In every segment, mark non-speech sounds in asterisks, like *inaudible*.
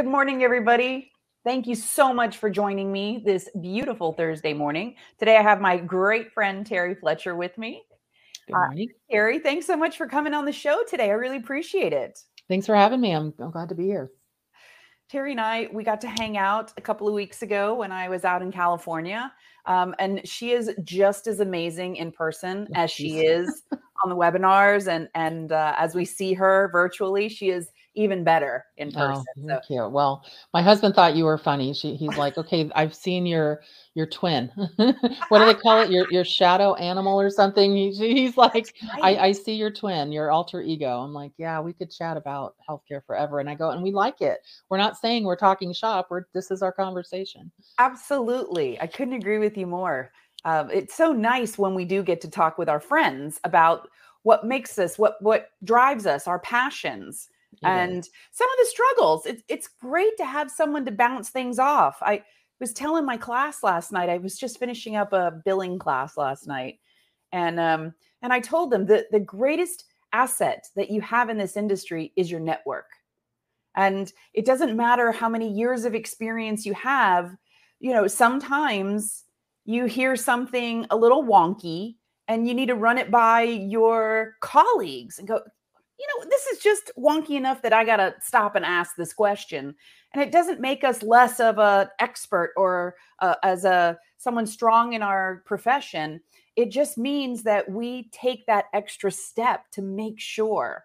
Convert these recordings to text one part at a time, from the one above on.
Good morning, everybody. Thank you so much for joining me this beautiful Thursday morning. Today, I have my great friend Terry Fletcher with me. Good morning. Uh, Terry, thanks so much for coming on the show today. I really appreciate it. Thanks for having me. I'm, I'm glad to be here. Terry and I, we got to hang out a couple of weeks ago when I was out in California. Um, and she is just as amazing in person as she is on the webinars. And, and uh, as we see her virtually, she is even better in Oh, person. So thank you. Well, my husband thought you were funny. She, he's like, okay, I've seen your your twin. *laughs* what do they call it? Your your shadow animal or something. He, he's like, that's I. I see your twin, your alter ego. I'm like, yeah, we could chat about healthcare forever. And I go, and we like it. We're not saying we're talking shop. We're this is our conversation. Absolutely. I couldn't agree with you more. Um, it's so nice when we do get to talk with our friends about what makes us, what what drives us, our passions. And some of the struggles. It's it's great to have someone to bounce things off. I was telling my class last night. I was just finishing up a billing class last night, and um, and I told them that the greatest asset that you have in this industry is your network. And it doesn't matter how many years of experience you have, you know, sometimes you hear something a little wonky and you need to run it by your colleagues and go, you know, this is just wonky enough that I got to stop and ask this question. And it doesn't make us less of an expert or uh, as a someone strong in our profession. It just means that we take that extra step to make sure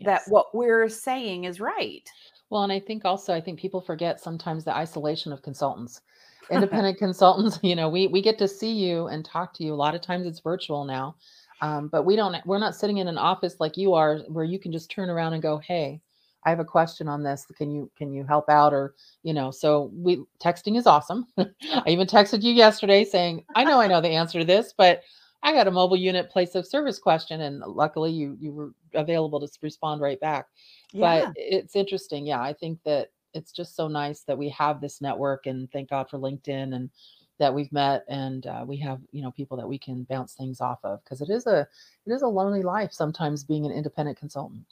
that what we're saying is right. Well, and I think also, I think people forget sometimes the isolation of consultants. *laughs* Independent consultants, *laughs* you know, we we get to see you and talk to you. A lot of times it's virtual now, um, but we don't. We're not sitting in an office like you are, where you can just turn around and go, "Hey, I have a question on this. Can you can you help out?" Or you know, so we texting is awesome. *laughs* I even texted you yesterday saying, "I know I know the answer to this, but." I got a mobile unit place of service question, and luckily you you were available to respond right back Yeah. but it's interesting yeah i think that it's just so nice that we have this network and thank god for linkedin and that we've met and uh, we have you know people that we can bounce things off of because it is a it is a lonely life sometimes being an independent consultant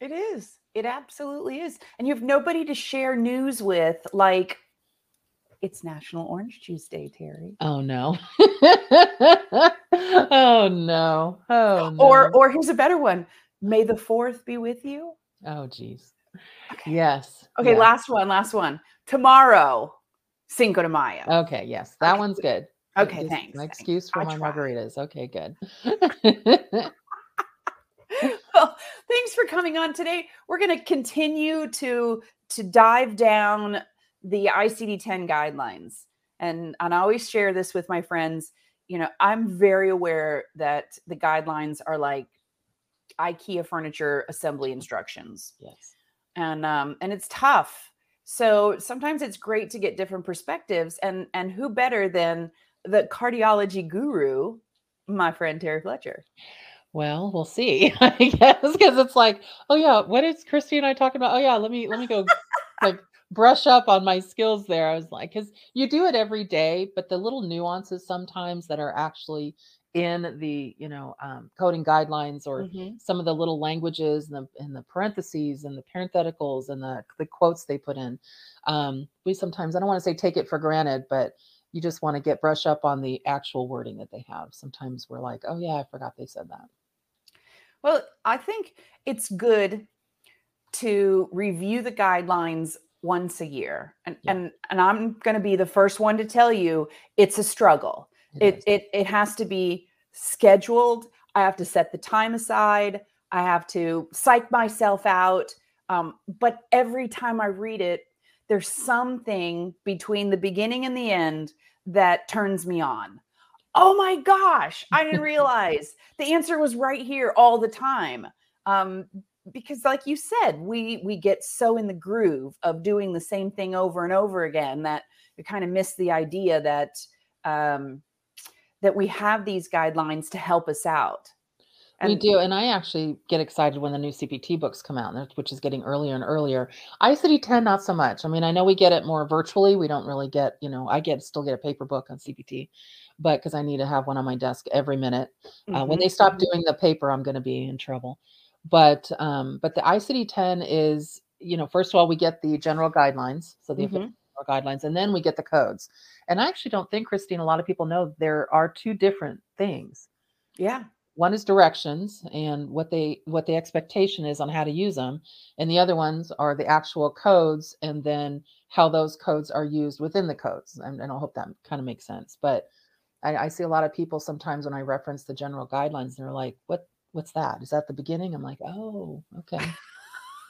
It is. It absolutely is. And you have nobody to share news with like it's National Orange Juice Day, Terry. oh no *laughs* oh no oh no Or or here's a better one. May the 4th be with you. oh geez Okay. yes Okay, last one, last one. Tomorrow, Cinco de Mayo. okay yes that Okay. one's good Okay, just thanks, an thanks. excuse for I my margaritas okay good *laughs* well, thanks for coming on today. We're going to continue to to dive down the ICD-10 guidelines. And and I always share this with my friends, you know, I'm very aware that the guidelines are like IKEA furniture assembly instructions. yes And um and it's tough. So sometimes it's great to get different perspectives and and who better than the cardiology guru, my friend Terry Fletcher. Well, we'll see, *laughs* I guess, because it's like, oh yeah, what is Christy and I talking about? Oh yeah, let me let me go like brush up on my skills there. I was like, because you do it every day, but the little nuances sometimes that are actually in the you know um, coding guidelines or Mhm. some of the little languages and the and the parentheses and the parentheticals and the the quotes they put in. Um, we sometimes I don't want to say take it for granted, but you just want to get brush up on the actual wording that they have. Sometimes we're like, oh yeah, I forgot they said that. Well, I think it's good to review the guidelines once a year. And Yeah. and and I'm going to be the first one to tell you it's a struggle. It it it has to be scheduled. I have to set the time aside. I have to psych myself out. Um, but every time I read it, there's something between the beginning and the end that turns me on. Oh my gosh, I didn't *laughs* realize the answer was right here all the time. Um, because like you said, we we get so in the groove of doing the same thing over and over again that we kind of miss the idea that um, that we have these guidelines to help us out. we do, and I actually get excited when the new CPT books come out, which is getting earlier and earlier. ICD ten not so much. I mean, I know we get it more virtually. We don't really get, you know, I get still get a paper book on CPT, but because I need to have one on my desk every minute. Uh, when Mhm, they stop doing the paper, I'm going to be in trouble. But um, but the ICD ten is you know, first of all, we get the general guidelines, so the Mhm. Guidelines, and then we get the codes. And I actually don't think, Christine, a lot of people know there are two different things. Yeah. One is directions and what they what the expectation is on how to use them, and the other ones are the actual codes and then how those codes are used within the codes. And, and I hope that kind of makes sense. But I, I see a lot of people sometimes when I reference the general guidelines, they're like, "What? What's that? Is that the beginning?" I'm like, "Oh, okay." *laughs*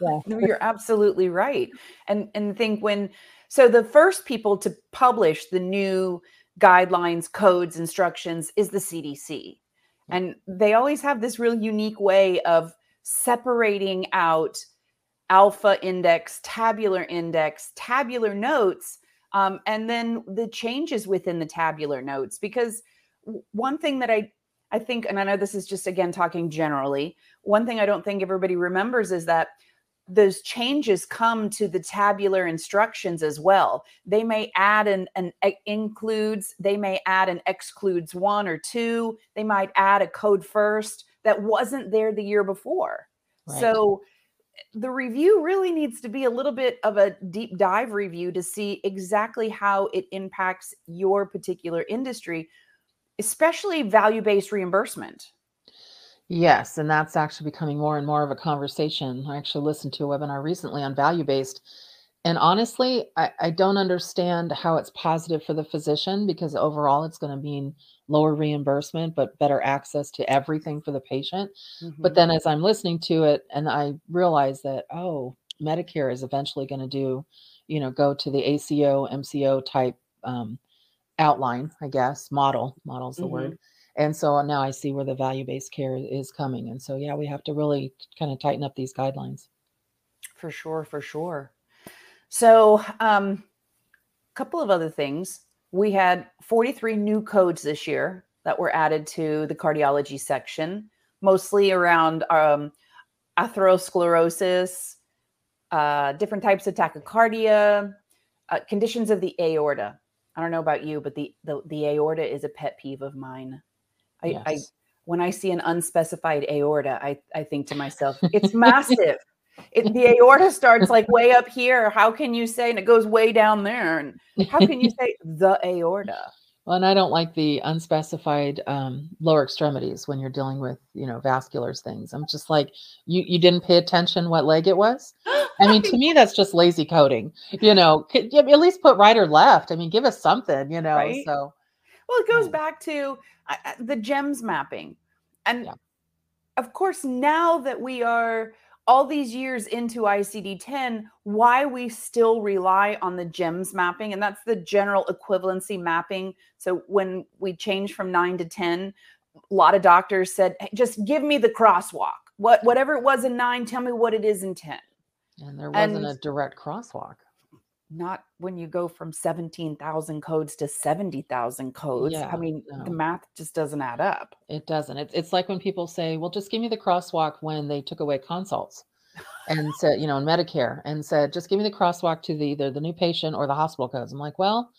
Yeah. No, you're absolutely right. And and think when so the first people to publish the new guidelines, codes, instructions is the CDC. And they always have this real unique way of separating out alpha index, tabular index, tabular notes, um, and then the changes within the tabular notes. Because one thing that I I think, and I know this is just again talking generally, one thing I don't think everybody remembers is that those changes come to the tabular instructions as well. They may add an, an includes, they may add an excludes one or two, they might add a code first that wasn't there the year before. Right. So the review really needs to be a little bit of a deep dive review to see exactly how it impacts your particular industry, especially value based reimbursement. Yes, and that's actually becoming more and more of a conversation. I actually listened to a webinar recently on value based. And honestly, I, I don't understand how it's positive for the physician because overall it's going to mean lower reimbursement, but better access to everything for the patient. But Mhm. then as I'm listening to it and I realize that, oh, Medicare is eventually going to do, you know, go to the ACO, MCO type um, outline, I guess, model, model's the Mhm. word. And so now I see where the value based care is coming. And so, yeah, we have to really kind of tighten up these guidelines. For sure, for sure. So, um, a couple of other things. We had 43 new codes this year that were added to the cardiology section, mostly around um, atherosclerosis, uh, different types of tachycardia, uh, conditions of the aorta. I don't know about you, but the the, the aorta is a pet peeve of mine. I, I when I see an unspecified aorta, I, I think to myself, it's *laughs* massive. It, the aorta starts like way up here. How can you say, and it goes way down there? And how can you *laughs* say the aorta? Well, and I don't like the unspecified um, lower extremities when you're dealing with, you know, vascular things. I'm just like, you you didn't pay attention what leg it was. I mean, to *gasps* me, that's just lazy coding. You know, could at least put right or left. I mean, give us something. You know, Right. so Well, it goes Yeah. back to uh, uh, the gems mapping. And Yeah. of course, now that we are all these years into ICD 10, why we still rely on the GEMS mapping, and that's the general equivalency mapping. So when we change from nine to 10, a lot of doctors said, "Hey, just give me the crosswalk. What whatever it was in nine, tell me what it is in 10. and there wasn't And- a direct crosswalk. Not when you go from 17,000 codes to 70,000 codes. Yeah, I mean, the math just doesn't add up. It doesn't. It's it's like when people say, "Well, just give me the crosswalk when they took away consults," and said, you know, in Medicare, and said, "Just give me the crosswalk to the either the new patient or the hospital codes." I'm like, well,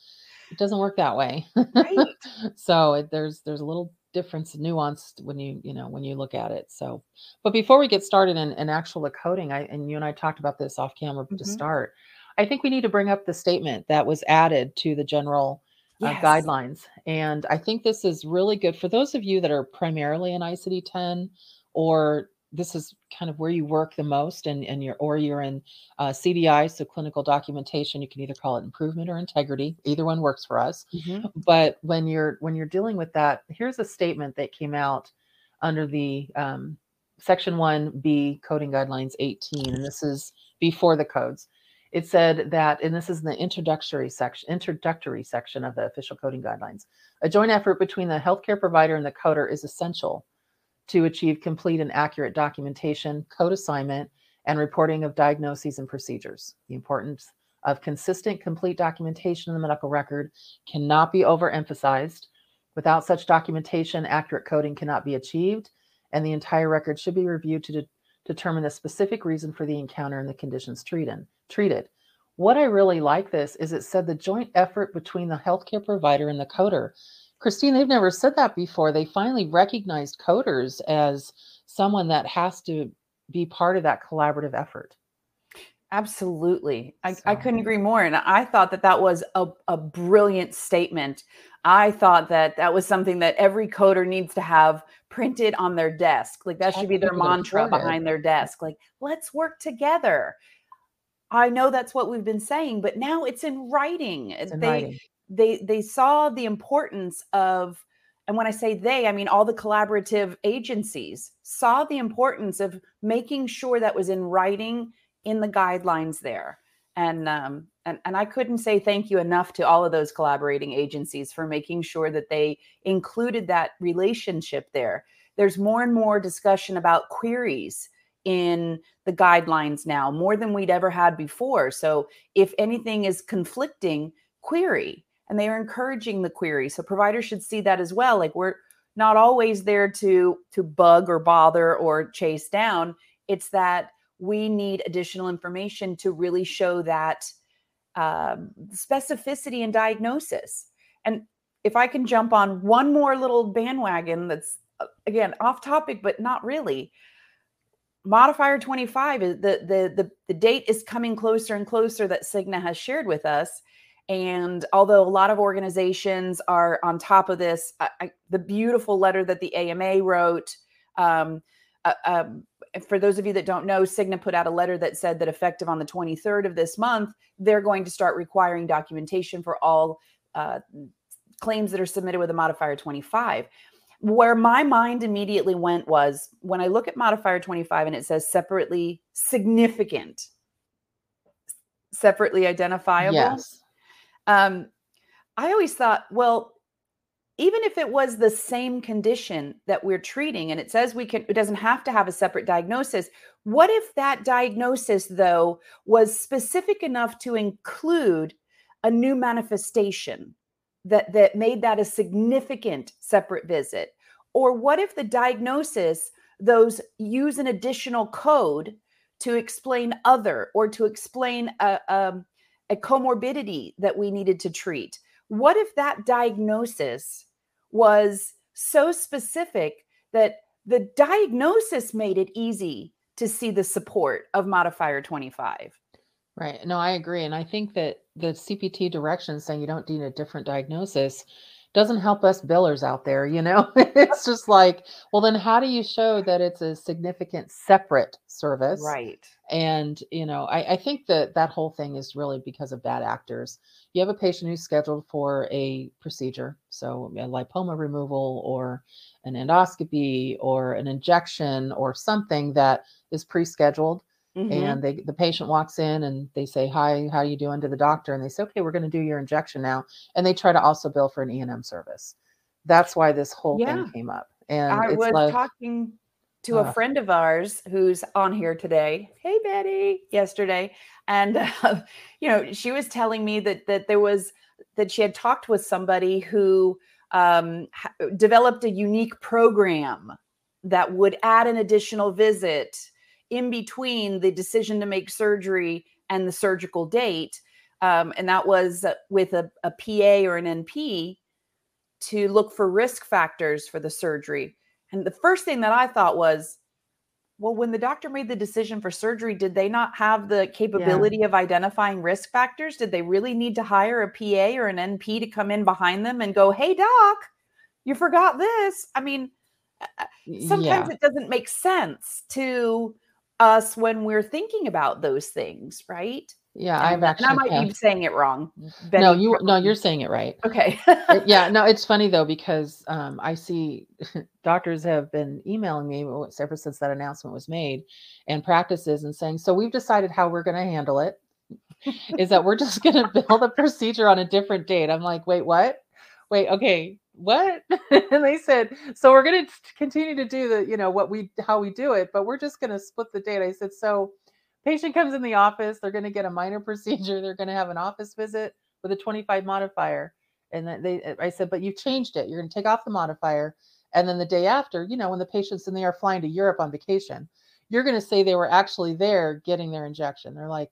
it doesn't work that way. Right. *laughs* so it, there's there's a little difference, nuanced when you you know when you look at it. So, but before we get started in, in actual coding, I and you and I talked about this off camera to Mhm. start. I think we need to bring up the statement that was added to the general uh, guidelines. And I think this is really good for those of you that are primarily in ICD 10 or this is kind of where you work the most and, and you're or you're in uh, CDI, so clinical documentation. You can either call it improvement or integrity. Either one works for us. Mhm. But when you're when you're dealing with that, here's a statement that came out under the um, section 1B coding guidelines 18, and this is before the codes it said that, and this is in the introductory section, introductory section of the official coding guidelines. A joint effort between the healthcare provider and the coder is essential to achieve complete and accurate documentation, code assignment, and reporting of diagnoses and procedures. The importance of consistent, complete documentation in the medical record cannot be overemphasized. Without such documentation, accurate coding cannot be achieved, and the entire record should be reviewed to de- determine the specific reason for the encounter and the conditions treated. Treated. What I really like this is it said the joint effort between the healthcare provider and the coder. Christine, they've never said that before. They finally recognized coders as someone that has to be part of that collaborative effort. Absolutely. I, So I couldn't agree more. And I thought that that was a, a brilliant statement. I thought that that was something that every coder needs to have printed on their desk. Like that should be their mantra behind their desk. Like, let's work together. I know that's what we've been saying, but now it's in writing. It's in they writing. they they saw the importance of and when I say they, I mean all the collaborative agencies saw the importance of making sure that was in writing in the guidelines there. And um, and and I couldn't say thank you enough to all of those collaborating agencies for making sure that they included that relationship there. There's more and more discussion about queries in the guidelines now, more than we'd ever had before. So if anything is conflicting, query. And they are encouraging the query. So providers should see that as well. Like we're not always there to to bug or bother or chase down. It's that we need additional information to really show that um, specificity and diagnosis. And if I can jump on one more little bandwagon that's uh, again off topic, but not really. Modifier 25 is the, the the the date is coming closer and closer that Cigna has shared with us. And although a lot of organizations are on top of this, I, I, the beautiful letter that the AMA wrote, um, uh, um, for those of you that don't know, Cigna put out a letter that said that effective on the 23rd of this month, they're going to start requiring documentation for all uh, claims that are submitted with a modifier 25. Where my mind immediately went was when I look at modifier 25 and it says separately significant, separately identifiable. Yes. Um, I always thought, well, even if it was the same condition that we're treating and it says we can it doesn't have to have a separate diagnosis what if that diagnosis though was specific enough to include a new manifestation that that made that a significant separate visit? Or what if the diagnosis those use an additional code to explain other or to explain a, um, a comorbidity that we needed to treat? What if that diagnosis was so specific that the diagnosis made it easy to see the support of modifier 25 Right. No, I agree. And I think that the CPT direction saying you don't need a different diagnosis doesn't help us billers out there. You know, *laughs* it's just like, well, then how do you show that it's a significant separate service? right And, you know, I, I think that that whole thing is really because of bad actors. You have a patient who's scheduled for a procedure, so a lipoma removal or an endoscopy or an injection or something that is pre scheduled Mhm. and they the patient walks in and they say hi how are you doing to the doctor and they say okay we're going to do your injection now and they try to also bill for an e&m service that's why this whole Yeah. thing came up and i was like talking to a uh, friend of ours who's on here today hey betty yesterday and uh, you know she was telling me that that there was that she had talked with somebody who um, developed a unique program that would add an additional visit in between the decision to make surgery and the surgical date. Um, and that was with a, a PA or an NP to look for risk factors for the surgery. And the first thing that I thought was, well, when the doctor made the decision for surgery, did they not have the capability of identifying risk factors? Did they really need to hire a PA or an NP to come in behind them and go, hey, doc, you forgot this? I mean, sometimes yeah it doesn't make sense to us when we're thinking about those things, right? yeah i've And, and I actually might be saying it wrong. no you no, you're saying it right okay. Yeah *laughs* no it's funny though because um, i see *laughs* doctors have been emailing me ever since that announcement was made and practices and saying so we've decided how we're going to handle it is that we're just going *laughs* to bill the procedure on a different date i'm like wait what wait okay what? *laughs* And they said so we're going to continue to do the you know what we how we do it but we're just going to split the date i said so patient comes in the office they're going to get a minor *laughs* procedure they're going to have an office visit with a 25 modifier. And then they uh, i said but you changed it you're going to take off the modifier and then the day after you know when the patients and they are flying to europe on vacation you're going to say they were actually there getting their injection. They're like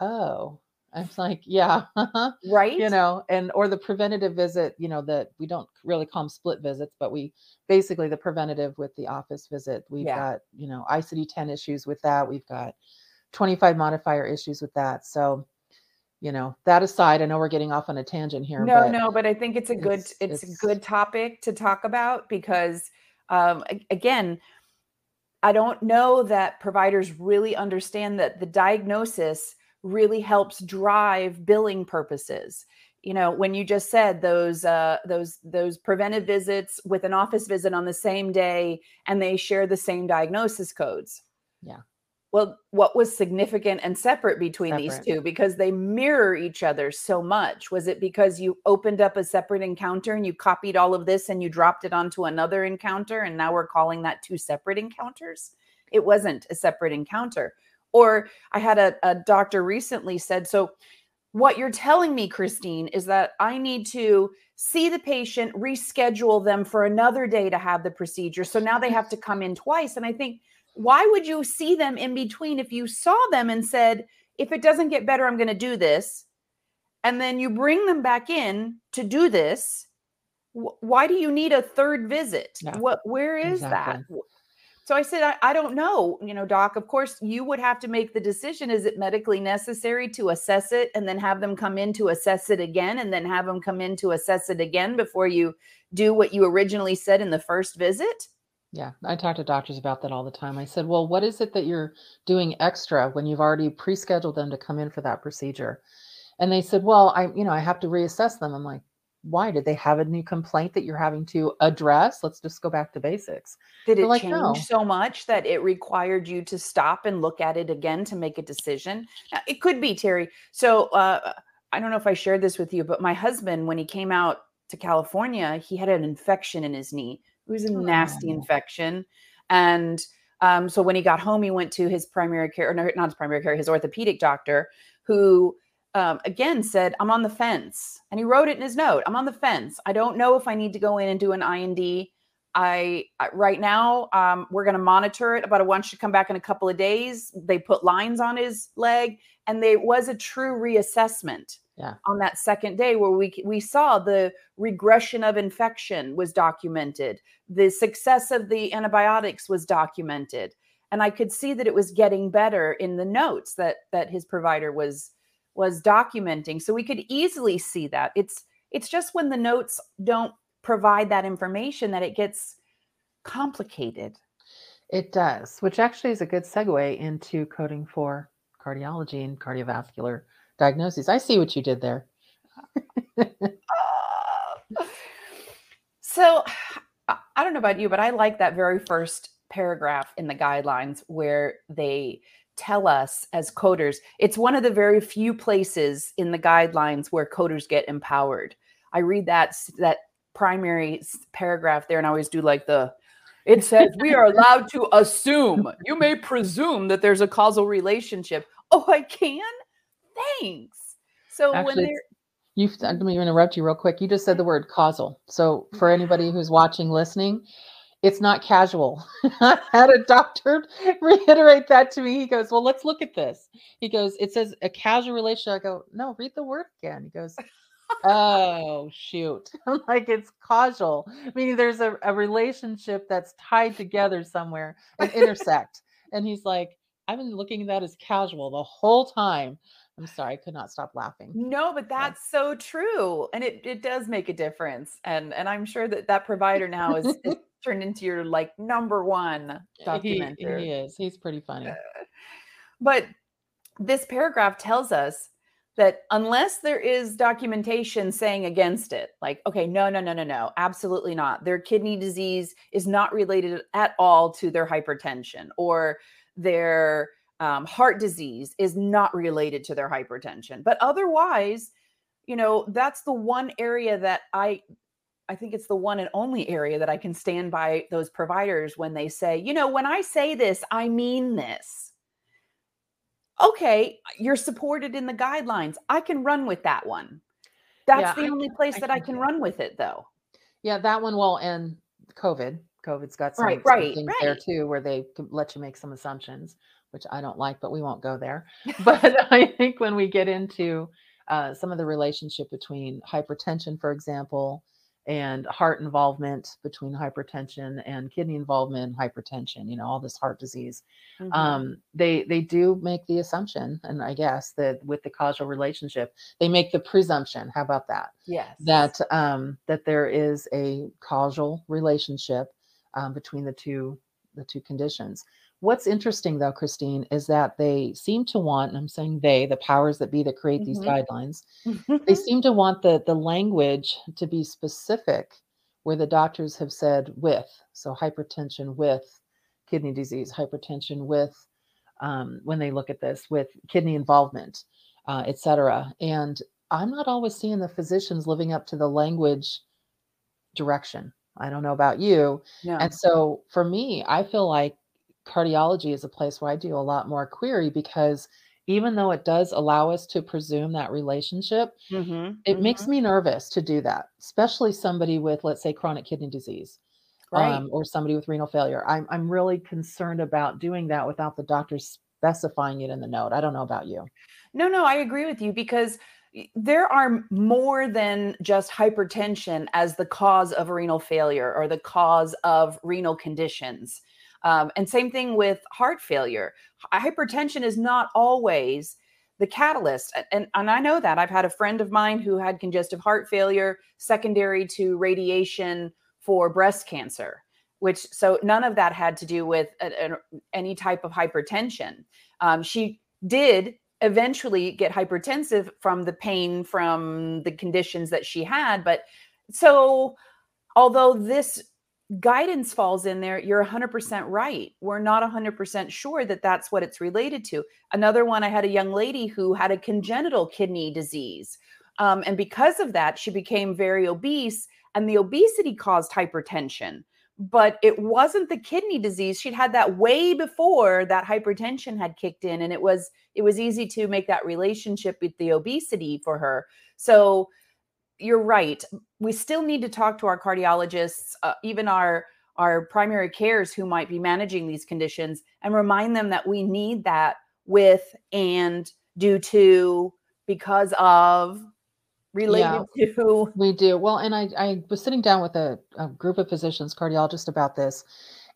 oh i'm like yeah *laughs* right? you know and or the preventative visit you know that we don't really call them split visits but we basically the preventative with the office visit we've Yeah. got you know icd-10 issues with that we've got 25 modifier issues with that. So, you know, that aside, I know we're getting off on a tangent here. No, no, but I think it's a good it's- it's, it's- a good topic to talk about because um, again, I don't know that providers really understand that the diagnosis really helps drive billing purposes. You know, when you just said those uh, those those preventive visits with an office visit on the same day, and they share the same diagnosis codes. Yeah. Well, what was significant and separate between these two? Because they mirror each other so much. Was it because you opened up a separate encounter and you copied all of this and you dropped it onto another encounter, and now we're calling that two separate encounters? It wasn't a separate encounter. Or I had a, a doctor recently said, So, what you're telling me, Christine, is that I need to see the patient, reschedule them for another day to have the procedure. So now they have to come in twice. And I think, why would you see them in between if you saw them and said, if it doesn't get better, I'm going to do this? And then you bring them back in to do this. Why do you need a third visit? Yeah, What, where is that? So I said, I, I don't know, you know, doc. Of course, you would have to make the decision. Is it medically necessary to assess it and then have them come in to assess it again and then have them come in to assess it again before you do what you originally said in the first visit? Yeah, I talk to doctors about that all the time. I said, "Well, what is it that you're doing extra when you've already pre-scheduled them to come in for that procedure?" And they said, "Well, I, you know, I have to reassess them." I'm like, "Why? Did they have a new complaint that you're having to address? Let's just go back to basics." Did They're it like, change "No." so much that it required you to stop and look at it again to make a decision? Now, It could be, Terry. So uh, I don't know if I shared this with you, but my husband, when he came out to California, he had an infection in his knee. It was a nasty Oh. infection. And um, so when he got home, he went to his primary care, or no, not his primary care, his orthopedic doctor, who um, again said, I'm on the fence. And he wrote it in his note I'm on the fence. I don't know if I need to go in and do an I&D. I right now um, we're going to monitor it. I want you to come back in a couple of days. They put lines on his leg, and there was a true reassessment Yeah. on that second day where we we saw the regression of infection was documented, the success of the antibiotics was documented, and I could see that it was getting better in the notes that that his provider was was documenting. So we could easily see that. It's it's just when the notes don't provide that information that it gets complicated. It does, which actually is a good segue into coding for cardiology and cardiovascular diagnoses. I see what you did there. *laughs* So I don't know about you, but I like that very first paragraph in the guidelines where they tell us as coders, it's one of the very few places in the guidelines where coders get empowered. I read that that primary paragraph there and I always do like the it says we are *laughs* allowed to assume. You may presume that there's a causal relationship. Oh, I can? Thanks. So when Actually, they're You, let me interrupt you real quick. You just said the word causal. So for anybody who's watching, listening, it's not casual. *laughs* I had a doctor *laughs* reiterate that to me. He goes, "Well, let's look at this." He goes, "It says a casual relationship." I go, "No, read the word again." He goes, "Oh shoot!" *laughs* I'm like, "It's causal, meaning there's a, a relationship that's tied together somewhere and intersect." and he's like, "I've been looking at that as casual the whole time." I'm sorry, I could not stop laughing. No, but that's so true, and it it does make a difference, and and I'm sure that that provider now is, is *laughs* turned into your like number one uh, He, documenter. he is. He's pretty funny. Uh, but this paragraph tells us that unless there is documentation saying against it, like okay, no, no, no, no, no, absolutely not. Their kidney disease is not related at all to their hypertension, or their um, heart disease is not related to their hypertension. But otherwise, you know, that's the one area that I I think it's the one and only area that I can stand by those providers when they say, you know, when I say this, I mean this. Okay, you're supported in the guidelines. I can run with that one. That's Yeah, the I only place I that I can can run with it though. Yeah, that one will end COVID. COVID's got some, Right, some right, things there too where they can let you make some assumptions, which I don't like, but we won't go there. *laughs* But *laughs* I think when we get into uh, some of the relationship between hypertension, for example, and heart involvement between hypertension and kidney involvement hypertension you know all this heart disease mm-hmm. um, they they do make the assumption and i guess that with the causal relationship they make the presumption how about that yes that um, that there is a causal relationship um, between the two the two conditions What's interesting though, Christine, is that they seem to want, and I'm saying they, the powers that be that create these Mhm. guidelines, they seem to want the the language to be specific where the doctors have said with. So hypertension with kidney disease, hypertension with um, when they look at this with kidney involvement, uh, et cetera. And I'm not always seeing the physicians living up to the language direction. I don't know about you. No. And so for me, I feel like cardiology is a place where I do a lot more query because even though it does allow us to presume that relationship, Mhm, it makes mhm. me nervous to do that, especially somebody with, let's say, chronic kidney disease Right. um, or somebody with renal failure. I'm, I'm really concerned about doing that without the doctor specifying it in the note. I don't know about you. No, no, I agree with you because there are more than just hypertension as the cause of renal failure or the cause of renal conditions. Um, and same thing with heart failure. Hypertension is not always the catalyst. And, and I know that. I've had a friend of mine who had congestive heart failure secondary to radiation for breast cancer, which so none of that had to do with a- a- any type of hypertension. Um, she did eventually get hypertensive from the pain from the conditions that she had. But so, although this guidance falls in there, you're 100% right. We're not 100% sure that that's what it's related to. Another one, I had a young lady who had a congenital kidney disease. Um, and because of that, she became very obese, and the obesity caused hypertension. But it wasn't the kidney disease. She'd had that way before that hypertension had kicked in, and it was it was easy to make that relationship with the obesity for her. So you're right. We still need to talk to our cardiologists, uh, even our our primary cares who might be managing these conditions, and remind them that we need that with and due to because of related *laughs* to. We do. Well, and I, I was sitting down with a, a group of physicians, cardiologists about this.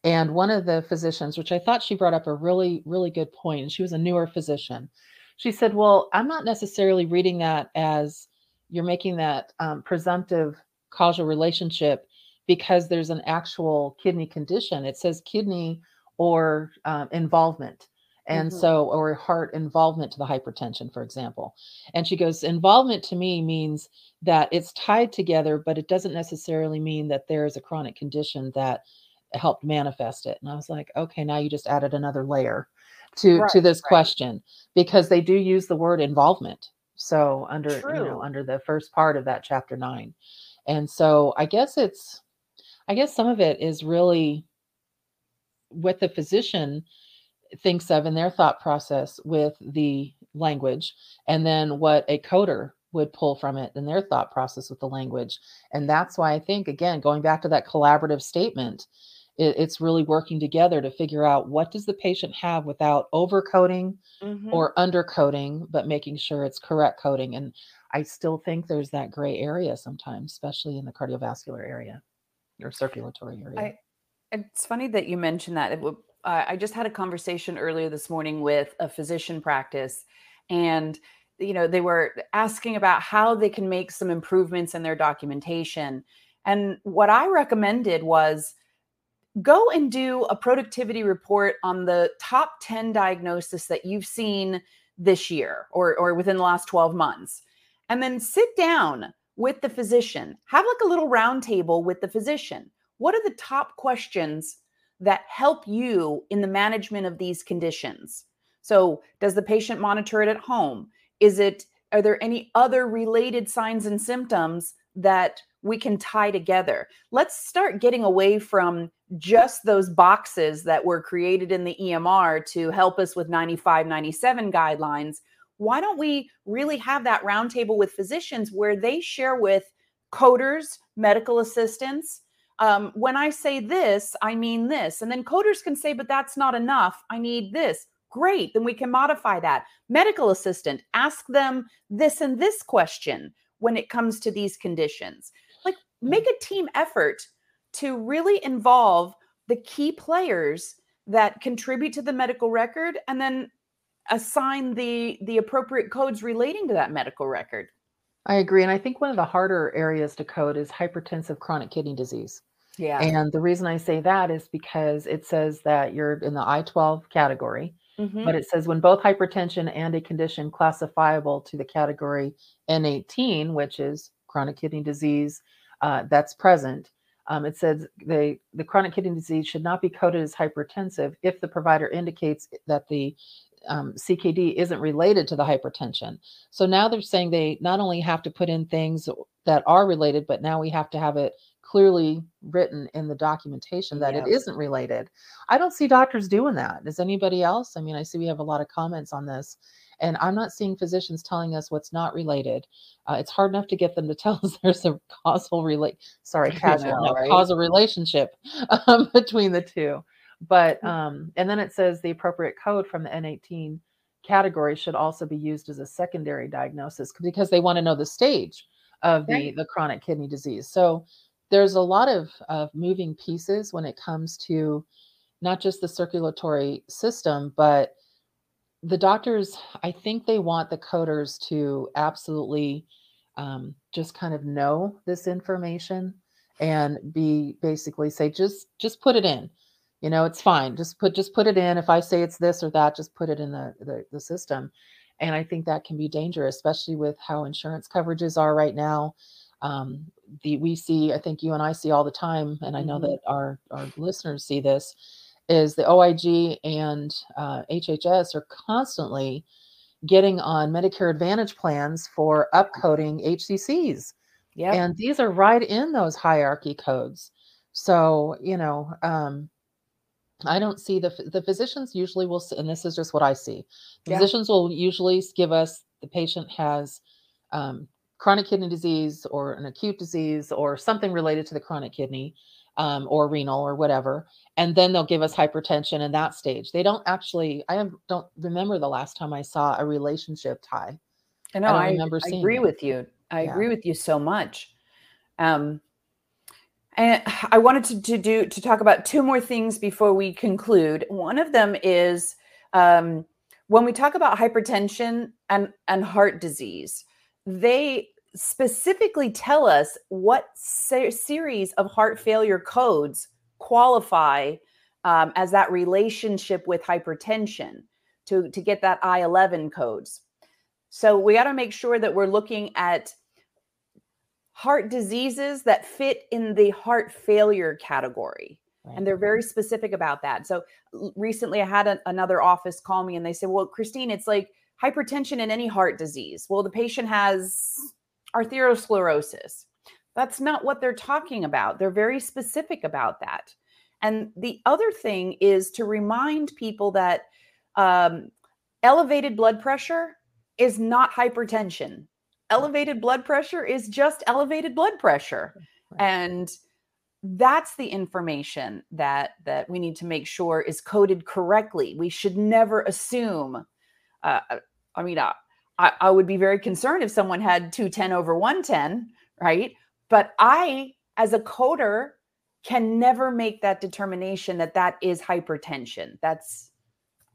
And one of the physicians, which I thought she brought up a really, really good point, and she was a newer physician. She said, Well, I'm not necessarily reading that as you're making that um, presumptive causal relationship because there's an actual kidney condition. It says kidney or um, involvement. And Mhm. so, or heart involvement to the hypertension, for example. And she goes, involvement to me means that it's tied together, but it doesn't necessarily mean that there is a chronic condition that helped manifest it. And I was like, okay, now you just added another layer to Right, to this right. question because they do use the word involvement. So under you know under the first part of that chapter nine, and so I guess it's I guess some of it is really what the physician thinks of in their thought process with the language and then what a coder would pull from it in their thought process with the language. And that's why i think again going back to that collaborative statement it, it's really working together to figure out what does the patient have without overcoding Mhm. or undercoding but making sure it's correct coding and i still think there's that gray area sometimes especially in the cardiovascular area or circulatory area I- It's funny that you mentioned that. It w- uh, I just had a conversation earlier this morning with a physician practice, and you know they were asking about how they can make some improvements in their documentation. And what I recommended was go and do a productivity report on the top 10 diagnosis that you've seen this year or, or within the last 12 months. And then sit down with the physician, have like a little round table with the physician. What are the top questions that help you in the management of these conditions? So, does the patient monitor it at home? Is it, are there any other related signs and symptoms that we can tie together? Let's start getting away from just those boxes that were created in the EMR to help us with 95, 97 guidelines. Why don't we really have that roundtable with physicians where they share with coders, medical assistants? Um, when I say this, I mean this. And then coders can say, but that's not enough. I need this. Great. Then we can modify that. Medical assistant, ask them this and this question when it comes to these conditions. Make a team effort to really involve the key players that contribute to the medical record and then assign the the appropriate codes relating to that medical record. I agree. And I think one of the harder areas to code is hypertensive chronic kidney disease. Yeah. And the reason I say that is because it says that you're in the I 12 category, Mhm. but it says when both hypertension and a condition classifiable to the category N18, which is chronic kidney disease, uh, that's present. Um, it says the, the chronic kidney disease should not be coded as hypertensive if the provider indicates that the um, CKD isn't related to the hypertension. So now they're saying they not only have to put in things that are related, but now we have to have it clearly written in the documentation that it Yep. isn't related. I don't see doctors doing that. Does anybody else? I mean, I see we have a lot of comments on this, and I'm not seeing physicians telling us what's not related. Uh, it's hard enough to get them to *laughs* tell us there's a causal relate. Sorry, *laughs* casual, no, right? causal relationship um, *laughs* between the two. But Mm. um, and then it says the appropriate code from the N18 category should also be used as a secondary diagnosis because they want to know the stage of the Right. the chronic kidney disease. So there's a lot of of moving pieces when it comes to not just the circulatory system, but the doctors. I think they want the coders to absolutely um, just kind of know this information and be basically say just just put it in you know it's fine just put just put it in if i say it's this or that just put it in the the, the system and i think that can be dangerous especially with how insurance coverages are right now um, the we see i think you and i see all the time and i know Mhm. that our our listeners see this is the oig and uh, hhs are constantly getting on medicare advantage plans for upcoding hccs and these are right in those hierarchy codes. So you know um i don't see the the physicians usually will and this is just what i see. The Yeah. physicians will usually give us the patient has um, chronic kidney disease or an acute disease or something related to the chronic kidney um, or renal or whatever and then they'll give us hypertension in that stage they don't actually i have, don't remember the last time i saw a relationship tie I know. don't I, remember I agree it. with you. I Yeah. agree with you so much. Um, and *sighs* I wanted to, to do to talk about two more things before we conclude. One of them is um, when we talk about hypertension and and heart disease, they specifically tell us what se- series of heart failure codes qualify um, as that relationship with hypertension to to get that I11 codes. So we got to make sure that we're looking at heart diseases that fit in the heart failure category. right? And they're very specific about that. So recently I had a- another office call me and they said, Well, Christine, it's like hypertension in any heart disease. Well, the patient has arteriosclerosis. That's not what they're talking about. They're very specific about that. And the other thing is to remind people that um, elevated blood pressure is not hypertension. Elevated blood pressure is just elevated blood pressure. Right. And that's the information that that we need to make sure is coded correctly. We should never assume. Uh, I mean, uh, I, I would be very concerned if someone had 210 over 110, right? But I, as a coder, can never make that determination that that is hypertension. That's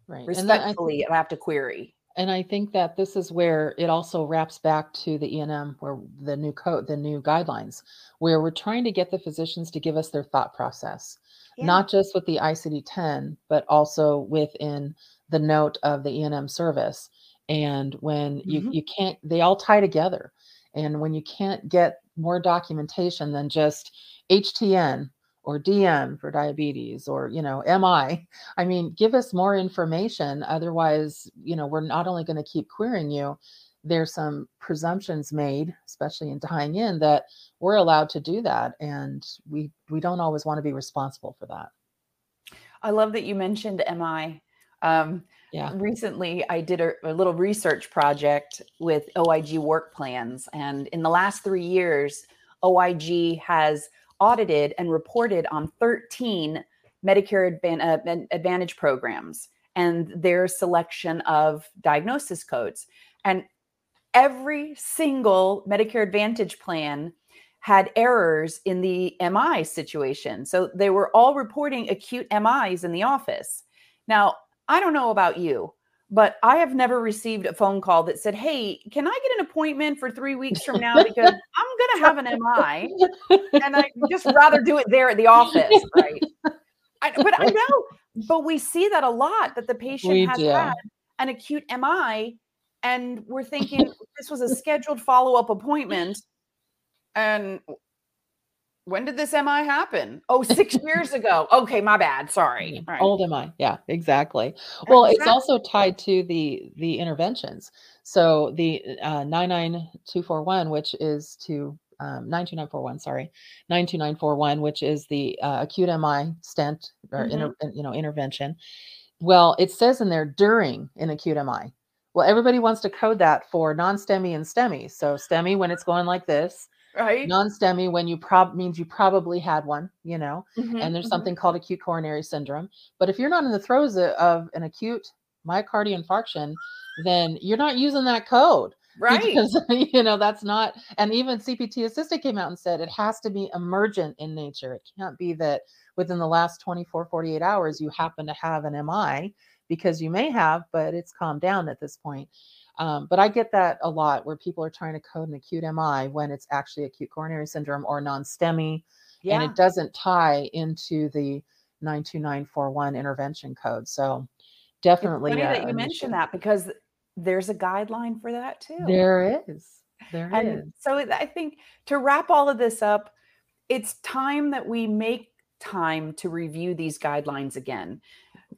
right and I, respectfully, I have to query. and I think that this is where it also wraps back to the E&M, where the new code, the new guidelines, where we're trying to get the physicians to give us their thought process, not just with the ICD 10, but also within the note of the E&M service. And when you, Mhm. you can't, they all tie together. And when you can't get more documentation than just HTN or DM for diabetes or, you know, MI, *laughs* I mean, give us more information. Otherwise, you know, we're not only going to keep querying you, there's some presumptions made, especially in tying in, that we're allowed to do that. And we we don't always want to be responsible for that. I love that you mentioned MI. Um, Yeah. recently, I did a, a little research project with OIG work plans. And in the last three years, OIG has audited and reported on 13 Medicare Advan- uh, Advantage programs and their selection of diagnosis codes. And every single Medicare Advantage plan had errors in the MI situation. So they were all reporting acute MIs in the office. Now, I don't know about you, but I have never received a phone call that said, Hey, can I get an appointment for three weeks from now? Because *laughs* I'm going to have an MI and I just rather do it there at the office. Right. I, but I know, but we see that a lot that the patient we has do. had an acute MI and we're thinking this was a scheduled follow up appointment. And when did this MI happen? Oh, *laughs* six years ago. Okay, my bad. Sorry. Right. Old MI. Yeah, exactly. Well, exactly. it's also tied to the the interventions. So the uh, 99241, which is to um, 92941, sorry, 92941, which is the uh, acute MI stent or mm-hmm. inter, you know intervention. Well, it says in there during an acute MI. Well, everybody wants to code that for non-STEMI and STEMI. So STEMI when it's going like this, right? Non-STEMI when you prob means you probably had one, you know. Mm-hmm, and there's mm-hmm. something called acute coronary syndrome. But if you're not in the throes of an acute myocardial infarction, then you're not using that code. Right. Because *laughs* you know that's not and even CPT Assistant came out and said it has to be emergent in nature. It can't be that within the last 24 48 hours you happen to have an MI because you may have, but it's calmed down at this point. Um, but I get that a lot where people are trying to code an acute MI when it's actually acute coronary syndrome or non STEMI, yeah. and it doesn't tie into the 92941 intervention code. So definitely. It's funny that you mentioned that because there's a guideline for that too. There is. There and is. So I think to wrap all of this up, it's time that we make time to review these guidelines again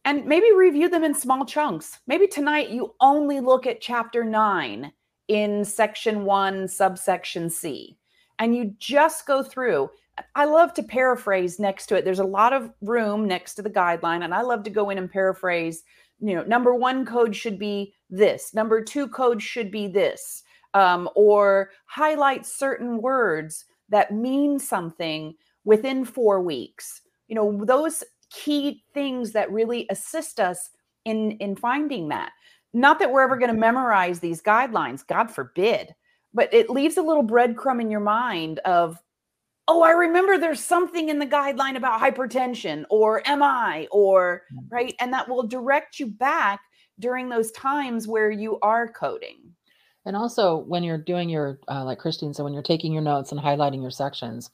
and maybe review them in small chunks. Maybe tonight you only look at chapter nine in section one, subsection C, and you just go through. I love to paraphrase next to it. There's a lot of room next to the guideline, and I love to go in and paraphrase. You know, number one code should be this, number two code should be this, um, or highlight certain words that mean something within four weeks. You know, those key things that really assist us in in finding that. Not that we're ever going to memorize these guidelines god forbid but it leaves a little breadcrumb in your mind of oh i remember there's something in the guideline about hypertension or mi or mm. right? And that will direct you back during those times where you are coding. And also when you're doing your uh, like christine so when you're taking your notes and highlighting your sections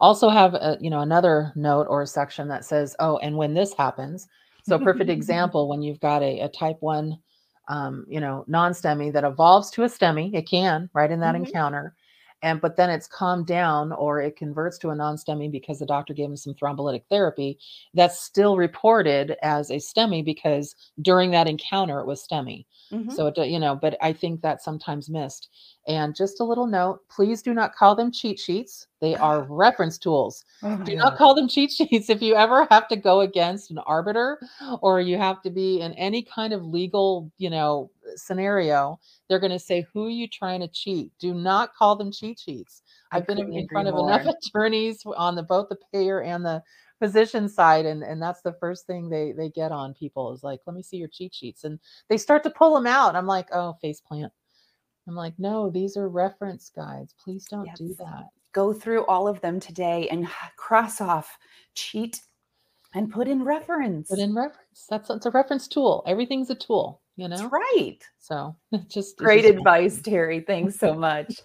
also have a, you know another note or a section that says oh and when this happens *laughs* so perfect example when you've got a, a type 1 um, you know non-stemi that evolves to a stemi it can right in that mm-hmm. encounter and but then it's calmed down or it converts to a non-stemi because the doctor gave him some thrombolytic therapy that's still reported as a stemi because during that encounter it was stemi mm-hmm. so it you know but i think that's sometimes missed and just a little note please do not call them cheat sheets they are *sighs* reference tools. Oh Do not call them cheat *laughs* sheets. If you ever have to go against an arbiter or you have to be in any kind of legal, you know, scenario, they're going to say, "Who are you trying to cheat?" Do not call them cheat sheets. I've been in front of enough *laughs* attorneys on the both the payer and the physician side and and that's the first thing they they get on people is like let me see your cheat sheets and they start to pull them out i'm like oh face plant i'm like no these are reference guides please don't yes. do that go through all of them today and cross off cheat and put in reference. Put in reference. That's it's a reference tool. Everything's a tool, you know. That's right. So *laughs* just great just advice, Terry. Thanks so *laughs* much.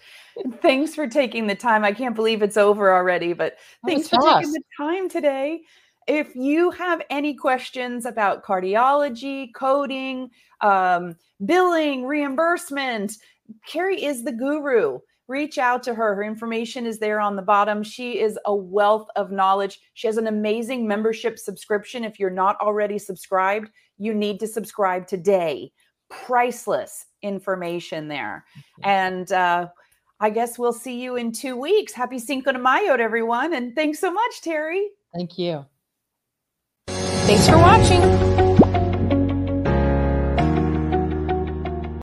thanks for taking the time. I can't believe it's over already, but thanks for fast. taking the time today. If you have any questions about cardiology, coding, um, billing, reimbursement, Terry is the guru reach out to her. Her information is there on the bottom. She is a wealth of knowledge. She has an amazing membership subscription. If you're not already subscribed, you need to subscribe today. Priceless information there. And uh, I guess we'll see you in two weeks. Happy Cinco de Mayo to everyone. And thanks so much, Terry. Thank you. Thanks for watching.